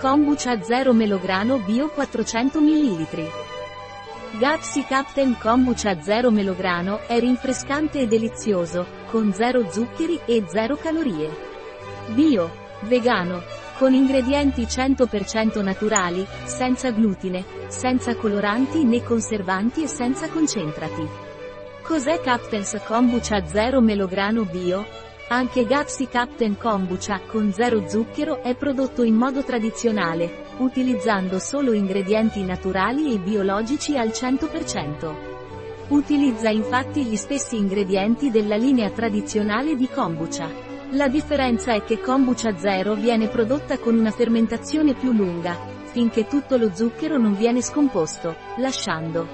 Kombucha 0 melograno bio 400 ml. Gazzi Captain Kombucha 0 melograno è rinfrescante e delizioso, con 0 zuccheri e 0 calorie. Bio, vegano, con ingredienti 100% naturali, senza glutine, senza coloranti né conservanti e senza concentrati. Cos'è Captain's Kombucha 0 melograno bio? Anche Gazzi Captain Kombucha con 0 zucchero è prodotto in modo tradizionale, utilizzando solo ingredienti naturali e biologici al 100%. Utilizza infatti gli stessi ingredienti della linea tradizionale di kombucha. La differenza è che kombucha zero viene prodotta con una fermentazione più lunga, finché tutto lo zucchero non viene scomposto, lasciando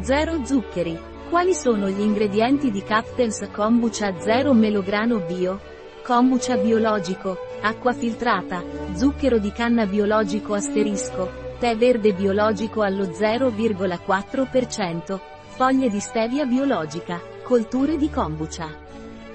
0 zuccheri. Quali sono gli ingredienti di Captain's Kombucha 0 melograno bio? Kombucha biologico, acqua filtrata, zucchero di canna biologico asterisco, tè verde biologico allo 0,4%, foglie di stevia biologica, colture di kombucha.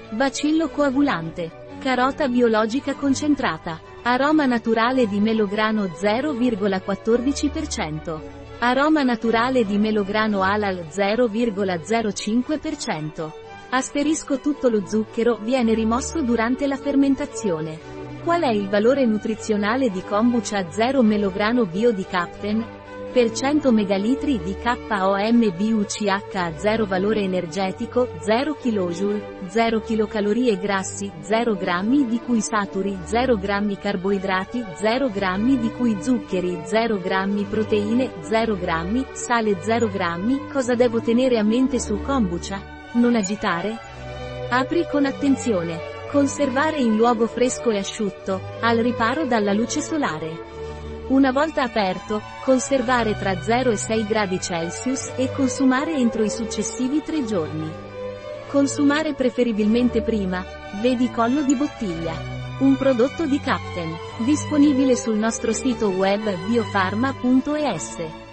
Bacillo coagulante. Carota biologica concentrata. Aroma naturale di melograno 0,14%. Aroma naturale di melograno alal 0,05%. Asterisco tutto lo zucchero viene rimosso durante la fermentazione. Qual è il valore nutrizionale di kombucha 0 melograno bio di Captain? Per 100 ml di KOMBUCH 0 valore energetico, 0 kJ, 0 kcal grassi, 0 g di cui saturi, 0 g carboidrati, 0 g di cui zuccheri, 0 g proteine, 0 g, sale 0 g, cosa devo tenere a mente sul kombucha? Non agitare? Apri con attenzione. Conservare in luogo fresco e asciutto, al riparo dalla luce solare. Una volta aperto, conservare tra 0 e 6 gradi Celsius e consumare entro i successivi 3 giorni. Consumare preferibilmente prima, vedi collo di bottiglia. Un prodotto di Captain, disponibile sul nostro sito web biofarma.es.